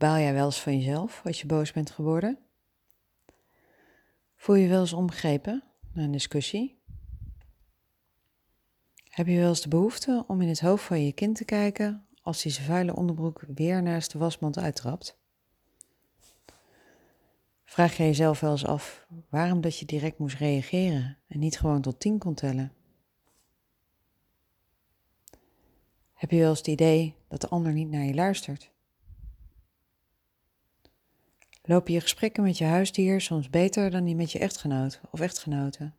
Baal jij wel eens van jezelf als je boos bent geworden? Voel je wel eens onbegrepen na een discussie? Heb je wel eens de behoefte om in het hoofd van je kind te kijken als hij zijn vuile onderbroek weer naast de wasmand uittrapt? Vraag je jezelf wel eens af waarom dat je direct moest reageren en niet gewoon tot tien kon tellen? Heb je wel eens het idee dat de ander niet naar je luistert? Lopen je gesprekken met je huisdier soms beter dan die met je echtgenoot of echtgenoten?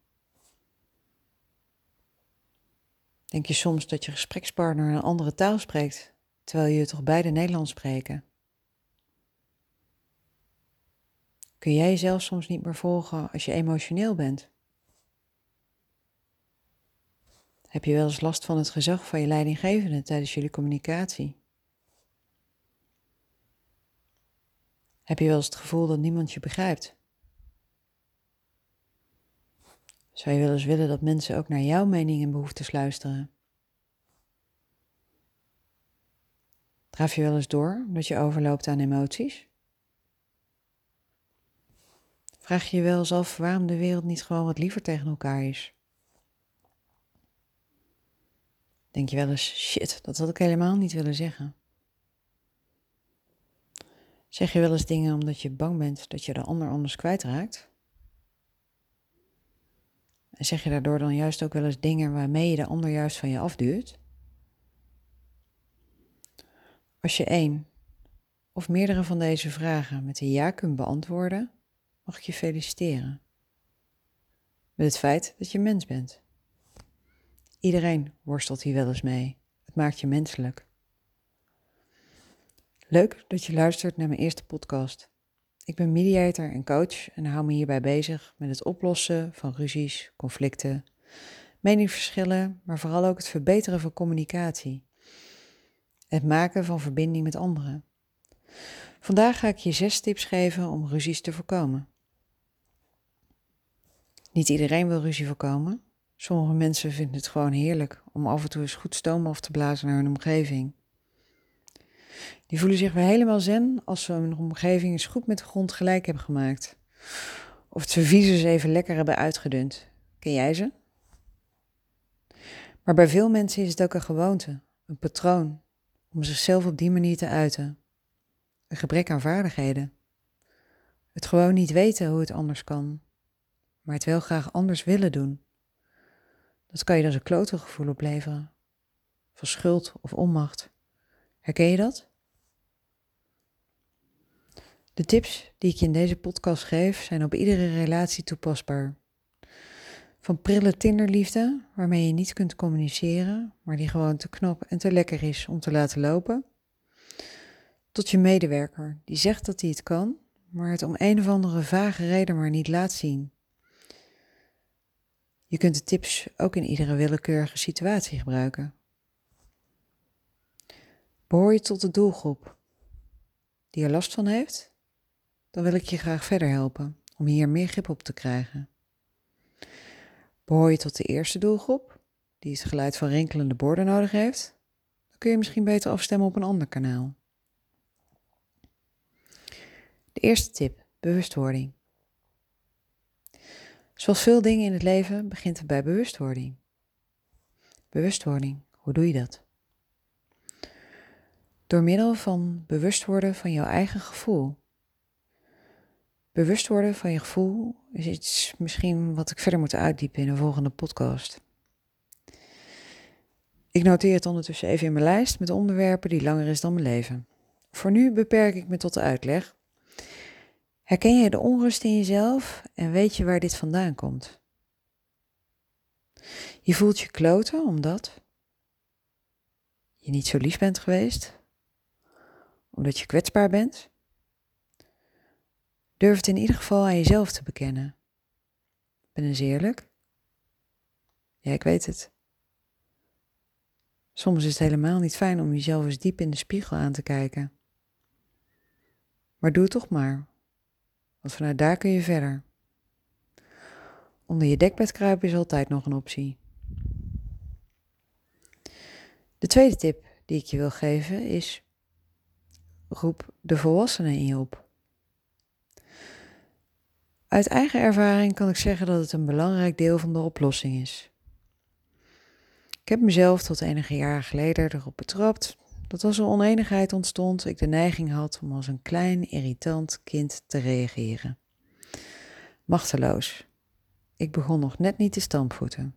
Denk je soms dat je gesprekspartner een andere taal spreekt, terwijl je toch beide Nederlands spreken? Kun jij jezelf soms niet meer volgen als je emotioneel bent? Heb je wel eens last van het gezag van je leidinggevende tijdens jullie communicatie? Heb je wel eens het gevoel dat niemand je begrijpt? Zou je wel eens willen dat mensen ook naar jouw mening en behoeftes luisteren? Draaf je wel eens door omdat je overloopt aan emoties? Vraag je je wel eens af waarom de wereld niet gewoon wat liever tegen elkaar is? Denk je wel eens, shit, dat had ik helemaal niet willen zeggen. Zeg je wel eens dingen omdat je bang bent dat je de ander anders kwijtraakt? En zeg je daardoor dan juist ook wel eens dingen waarmee je de ander juist van je afduurt? Als je één of meerdere van deze vragen met een ja kunt beantwoorden, mag ik je feliciteren. Met het feit dat je mens bent. Iedereen worstelt hier wel eens mee. Het maakt je menselijk. Leuk dat je luistert naar mijn eerste podcast. Ik ben mediator en coach en hou me hierbij bezig met het oplossen van ruzies, conflicten, meningsverschillen, maar vooral ook het verbeteren van communicatie. Het maken van verbinding met anderen. Vandaag ga ik je zes tips geven om ruzies te voorkomen. Niet iedereen wil ruzie voorkomen. Sommige mensen vinden het gewoon heerlijk om af en toe eens goed stoom af te blazen naar hun omgeving. Die voelen zich weer helemaal zen als ze hun omgeving eens goed met de grond gelijk hebben gemaakt. Of het servies even lekker hebben uitgedund. Ken jij ze? Maar bij veel mensen is het ook een gewoonte, een patroon, om zichzelf op die manier te uiten. Een gebrek aan vaardigheden. Het gewoon niet weten hoe het anders kan, maar het wel graag anders willen doen. Dat kan je dus een klote gevoel opleveren. Van schuld of onmacht. Herken je dat? De tips die ik je in deze podcast geef zijn op iedere relatie toepasbaar. Van prille tinderliefde, waarmee je niet kunt communiceren, maar die gewoon te knap en te lekker is om te laten lopen, tot je medewerker die zegt dat hij het kan, maar het om een of andere vage reden maar niet laat zien. Je kunt de tips ook in iedere willekeurige situatie gebruiken. Behoor je tot de doelgroep die er last van heeft? Dan wil ik je graag verder helpen om hier meer grip op te krijgen. Behoor je tot de eerste doelgroep die het geluid van rinkelende borden nodig heeft? Dan kun je misschien beter afstemmen op een ander kanaal. De eerste tip: bewustwording. Zoals veel dingen in het leven begint het bij bewustwording. Bewustwording, hoe doe je dat? Door middel van bewust worden van jouw eigen gevoel. Bewust worden van je gevoel is iets misschien wat ik verder moet uitdiepen in een volgende podcast. Ik noteer het ondertussen even in mijn lijst met onderwerpen die langer is dan mijn leven. Voor nu beperk ik me tot de uitleg Herken je de onrust in jezelf en weet je waar dit vandaan komt? Je voelt je kloten omdat je niet zo lief bent geweest, omdat je kwetsbaar bent. Durf het in ieder geval aan jezelf te bekennen. Ben eens eerlijk. Ja, ik weet het. Soms is het helemaal niet fijn om jezelf eens diep in de spiegel aan te kijken. Maar doe het toch maar, want vanuit daar kun je verder. Onder je dekbed kruipen is altijd nog een optie. De tweede tip die ik je wil geven is: roep de volwassenen in je op. Uit eigen ervaring kan ik zeggen dat het een belangrijk deel van de oplossing is. Ik heb mezelf tot enige jaren geleden erop betrapt dat als er oneenigheid ontstond, ik de neiging had om als een klein, irritant kind te reageren. Machteloos. Ik begon nog net niet te stampvoeten.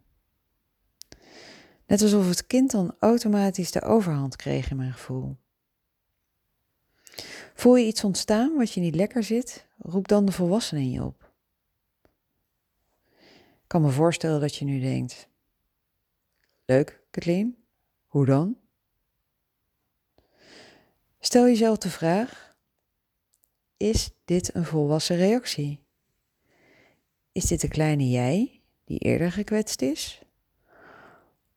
Net alsof het kind dan automatisch de overhand kreeg in mijn gevoel. Voel je iets ontstaan wat je niet lekker zit, roep dan de volwassenen in je op. Ik kan me voorstellen dat je nu denkt: Leuk, Kathleen, hoe dan? Stel jezelf de vraag: Is dit een volwassen reactie? Is dit de kleine jij die eerder gekwetst is?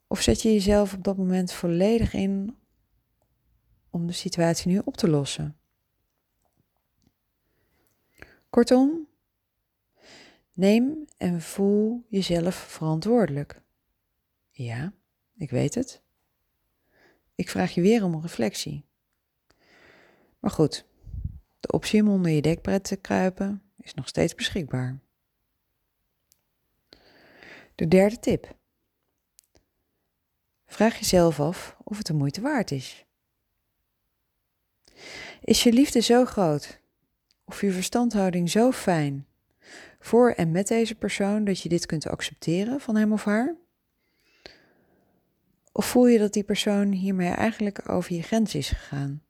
Of zet je jezelf op dat moment volledig in om de situatie nu op te lossen? Kortom, neem en voel jezelf verantwoordelijk. Ja, ik weet het. Ik vraag je weer om een reflectie. Maar goed, de optie om onder je dekbed te kruipen is nog steeds beschikbaar. De derde tip. Vraag jezelf af of het de moeite waard is. Is je liefde zo groot of je verstandhouding zo fijn voor en met deze persoon dat je dit kunt accepteren van hem of haar? Of voel je dat die persoon hiermee eigenlijk over je grens is gegaan?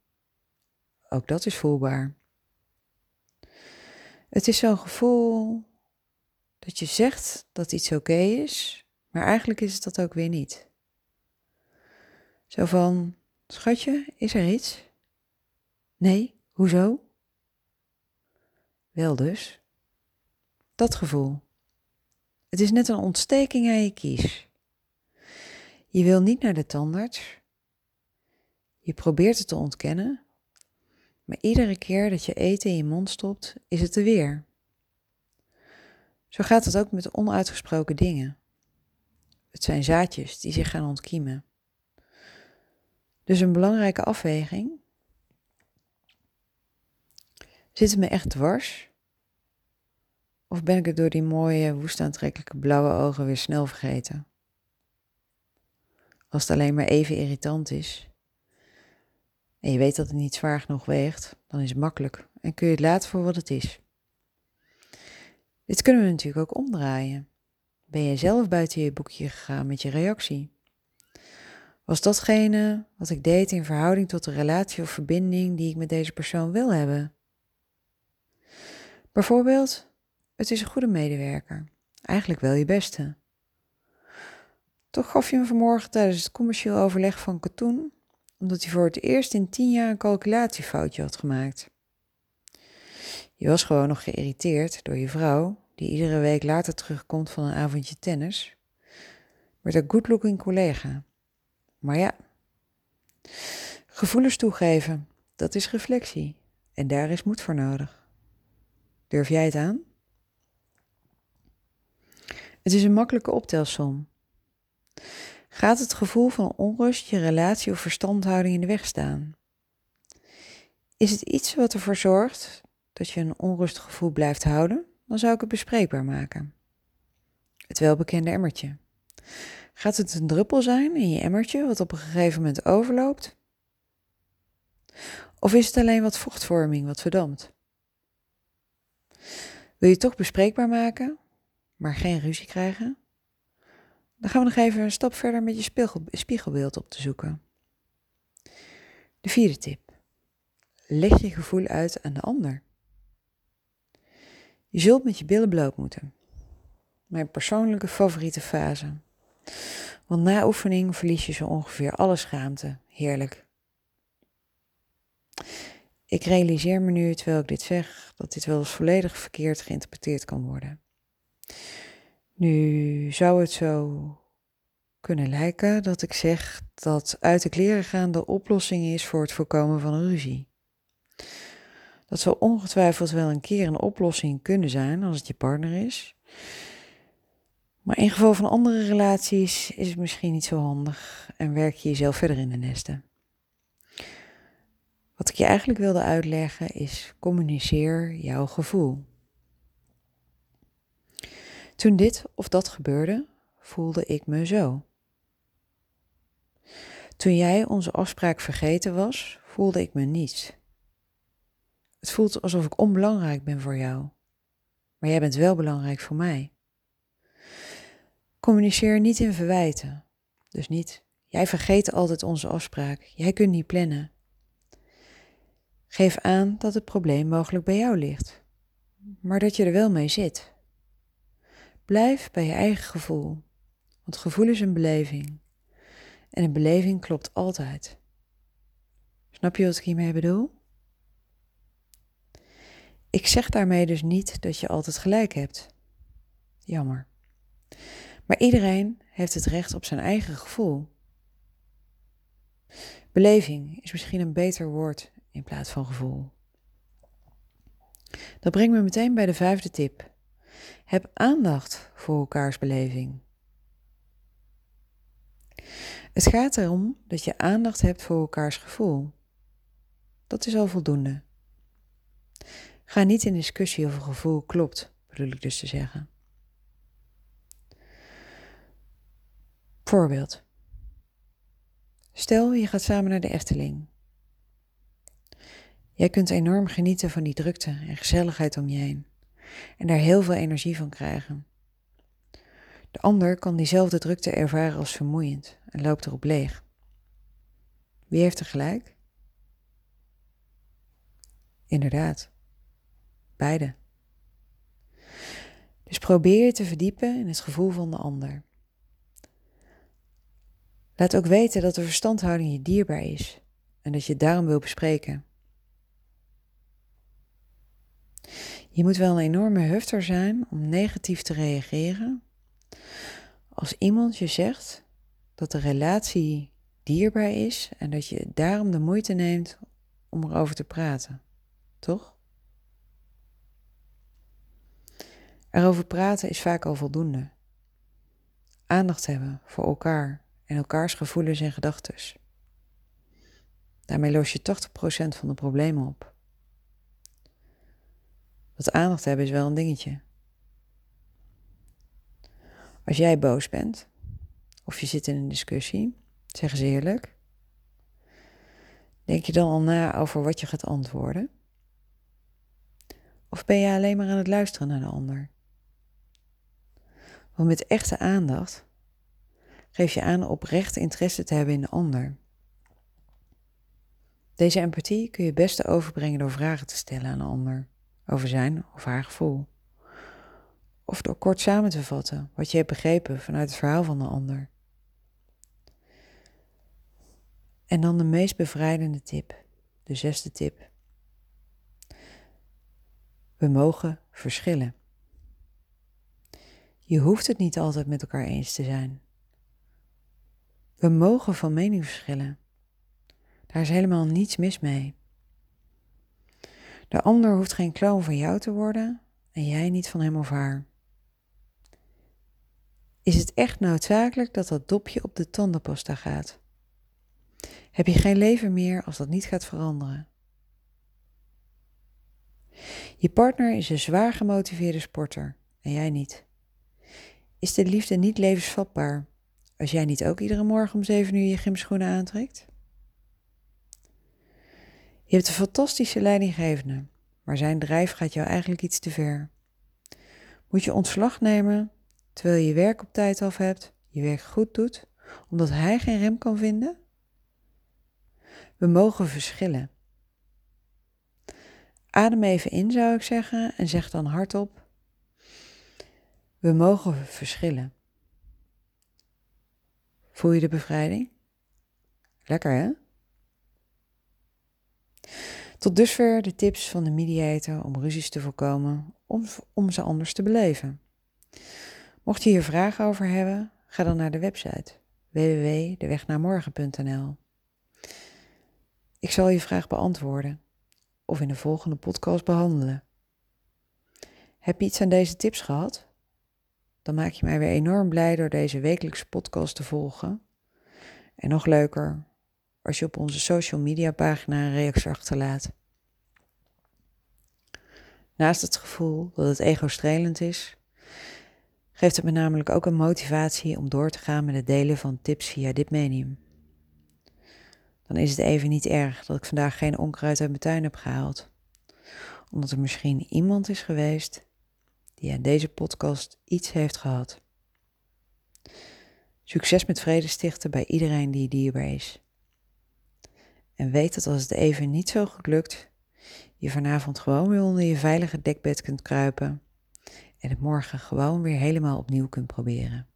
Ook dat is voelbaar. Het is zo'n gevoel dat je zegt dat iets oké is, maar eigenlijk is het dat ook weer niet. Zo van, schatje, is er iets? Nee, hoezo? Wel dus. Dat gevoel. Het is net een ontsteking aan je kies. Je wil niet naar de tandarts. Je probeert het te ontkennen. Maar iedere keer dat je eten in je mond stopt, is het er weer. Zo gaat het ook met onuitgesproken dingen. Het zijn zaadjes die zich gaan ontkiemen. Dus een belangrijke afweging. Zit het me echt dwars? Of ben ik het door die mooie, woest aantrekkelijke blauwe ogen weer snel vergeten? Als het alleen maar even irritant is en je weet dat het niet zwaar genoeg weegt, dan is het makkelijk en kun je het laten voor wat het is. Dit kunnen we natuurlijk ook omdraaien. Ben je zelf buiten je boekje gegaan met je reactie? Was datgene wat ik deed in verhouding tot de relatie of verbinding die ik met deze persoon wil hebben? Bijvoorbeeld, het is een goede medewerker, eigenlijk wel je beste. Toch gaf je hem vanmorgen tijdens het commercieel overleg van Katoen, omdat hij voor het eerst in tien jaar een calculatiefoutje had gemaakt. Je was gewoon nog geïrriteerd door je vrouw, die iedere week later terugkomt van een avondje tennis, met een good-looking collega. Maar ja, gevoelens toegeven, dat is reflectie en daar is moed voor nodig. Durf jij het aan? Het is een makkelijke optelsom. Gaat het gevoel van onrust je relatie of verstandhouding in de weg staan? Is het iets wat ervoor zorgt dat je een onrustig gevoel blijft houden? Dan zou ik het bespreekbaar maken. Het welbekende emmertje. Gaat het een druppel zijn in je emmertje wat op een gegeven moment overloopt? Of is het alleen wat vochtvorming wat verdampt? Wil je toch bespreekbaar maken, maar geen ruzie krijgen? Dan gaan we nog even een stap verder met je spiegelbeeld op te zoeken. De vierde tip. Leg je gevoel uit aan de ander. Je zult met je billen bloot moeten. Mijn persoonlijke favoriete fase. Want na oefening verlies je zo ongeveer alle schaamte. Heerlijk. Ik realiseer me nu, terwijl ik dit zeg, dat dit wel eens volledig verkeerd geïnterpreteerd kan worden. Nu zou het zo kunnen lijken dat ik zeg dat uit de kleren gaan de oplossing is voor het voorkomen van een ruzie. Dat zou ongetwijfeld wel een keer een oplossing kunnen zijn als het je partner is. Maar in geval van andere relaties is het misschien niet zo handig en werk je jezelf verder in de nesten. Wat ik je eigenlijk wilde uitleggen is: communiceer jouw gevoel. Toen dit of dat gebeurde, voelde ik me zo. Toen jij onze afspraak vergeten was, voelde ik me niets. Het voelt alsof ik onbelangrijk ben voor jou, maar jij bent wel belangrijk voor mij. Communiceer niet in verwijten. Dus niet, jij vergeet altijd onze afspraak, jij kunt niet plannen. Geef aan dat het probleem mogelijk bij jou ligt, maar dat je er wel mee zit. Blijf bij je eigen gevoel, want gevoel is een beleving. En een beleving klopt altijd. Snap je wat ik hiermee bedoel? Ik zeg daarmee dus niet dat je altijd gelijk hebt. Jammer. Maar iedereen heeft het recht op zijn eigen gevoel. Beleving is misschien een beter woord in plaats van gevoel. Dat brengt me meteen bij de vijfde tip. Heb aandacht voor elkaars beleving. Het gaat erom dat je aandacht hebt voor elkaars gevoel. Dat is al voldoende. Ga niet in discussie of een gevoel klopt, bedoel ik dus te zeggen. Voorbeeld. Stel je gaat samen naar de Efteling. Jij kunt enorm genieten van die drukte en gezelligheid om je heen en daar heel veel energie van krijgen. De ander kan diezelfde drukte ervaren als vermoeiend en loopt erop leeg. Wie heeft er gelijk? Inderdaad, beide. Dus probeer je te verdiepen in het gevoel van de ander. Laat ook weten dat de verstandhouding je dierbaar is en dat je het daarom wil bespreken. Je moet wel een enorme hufter zijn om negatief te reageren als iemand je zegt dat de relatie dierbaar is en dat je daarom de moeite neemt om erover te praten. Toch? Erover praten is vaak al voldoende. Aandacht hebben voor elkaar en elkaars gevoelens en gedachten. Daarmee los je 80% van de problemen op. Dat aandacht hebben is wel een dingetje. Als jij boos bent, of je zit in een discussie, zeggen ze eerlijk, denk je dan al na over wat je gaat antwoorden? Of ben je alleen maar aan het luisteren naar de ander? Want met echte aandacht geef je aan oprecht interesse te hebben in de ander. Deze empathie kun je het beste overbrengen door vragen te stellen aan de ander over zijn of haar gevoel. Of door kort samen te vatten wat je hebt begrepen vanuit het verhaal van de ander. En dan de meest bevrijdende tip, de zesde tip. We mogen verschillen. Je hoeft het niet altijd met elkaar eens te zijn. We mogen van mening verschillen. Daar is helemaal niets mis mee. De ander hoeft geen clown van jou te worden en jij niet van hem of haar. Is het echt noodzakelijk dat dat dopje op de tandenpasta gaat? Heb je geen leven meer als dat niet gaat veranderen? Je partner is een zwaar gemotiveerde sporter en jij niet. Is de liefde niet levensvatbaar als jij niet ook iedere morgen om zeven uur je gymschoenen aantrekt? Je hebt een fantastische leidinggevende, maar zijn drijf gaat jou eigenlijk iets te ver. Moet je ontslag nemen terwijl je werk op tijd af hebt, je werk goed doet, omdat hij geen rem kan vinden? We mogen verschillen. Adem even in, zou ik zeggen, en zeg dan hardop: We mogen verschillen. Voel je de bevrijding? Lekker hè? Tot dusver de tips van de mediator om ruzies te voorkomen, om, om ze anders te beleven. Mocht je hier vragen over hebben, ga dan naar de website www.dewegnaarmorgen.nl. Ik zal je vraag beantwoorden of in de volgende podcast behandelen. Heb je iets aan deze tips gehad? Dan maak je mij weer enorm blij door deze wekelijkse podcast te volgen. En nog leuker, als je op onze social media pagina een reactie achterlaat. Naast het gevoel dat het ego strelend is, geeft het me namelijk ook een motivatie om door te gaan met het delen van tips via dit medium. Dan is het even niet erg dat ik vandaag geen onkruid uit mijn tuin heb gehaald, omdat er misschien iemand is geweest die aan deze podcast iets heeft gehad. Succes met vrede stichten bij iedereen die dierbaar is. En weet dat als het even niet zo goed lukt, je vanavond gewoon weer onder je veilige dekbed kunt kruipen en het morgen gewoon weer helemaal opnieuw kunt proberen.